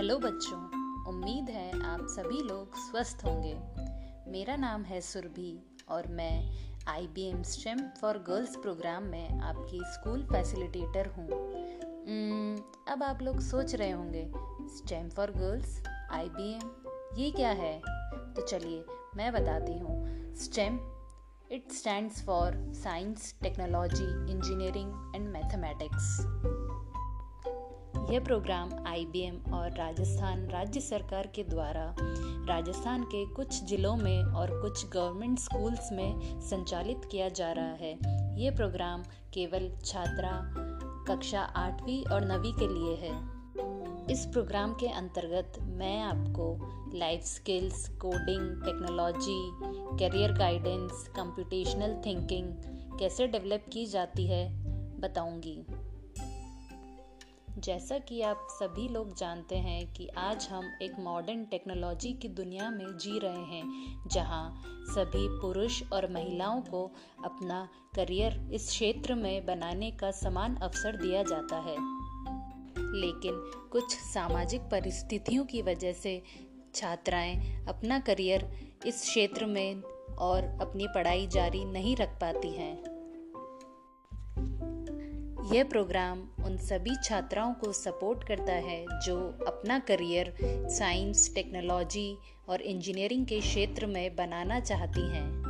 Hello बच्चों, उम्मीद है आप सभी लोग स्वस्थ होंगे। मेरा नाम है सुरभि और मैं I B M STEM for girls programme में आपकी स्कूल फैसिलिटेटर हूँ। अब आप लोग सोच रहे होंगे STEM for girls I B M ये क्या है? तो चलिए, मैं बताती हूँ। STEM it stands for science technology engineering and mathematics यह प्रोग्राम आईबीएम और राजस्थान राज्य सरकार के द्वारा राजस्थान के कुछ जिलों में और कुछ गवर्नमेंट स्कूल्स में संचालित किया जा रहा है। ये प्रोग्राम केवल छात्रा, कक्षा आठवीं और नवीं के लिए है। इस प्रोग्राम के अंतर्गत मैं आपको life skills, coding, technology, career guidance computational thinking कैसे डेवलप की जाती है बताऊँगी। जैसा कि आप सभी लोग जानते हैं कि आज हम एक मॉडर्न टेक्नोलॉजी की दुनिया में जी रहे हैं, जहाँ सभी पुरुष और महिलाओं को अपना करियर इस क्षेत्र में बनाने का समान अवसर दिया जाता है। लेकिन कुछ सामाजिक परिस्थितियों की वजह से छात्राएँ अपना करियर इस क्षेत्र में और अपनी पढ़ाई जारी नहीं रख पाती हैं। यह प्रोग्राम उन सभी छात्राओं को सपोर्ट करता है जो अपना करियर साइंस, टेक्नोलॉजी और इंजीनियरिंग के क्षेत्र में बनाना चाहती हैं।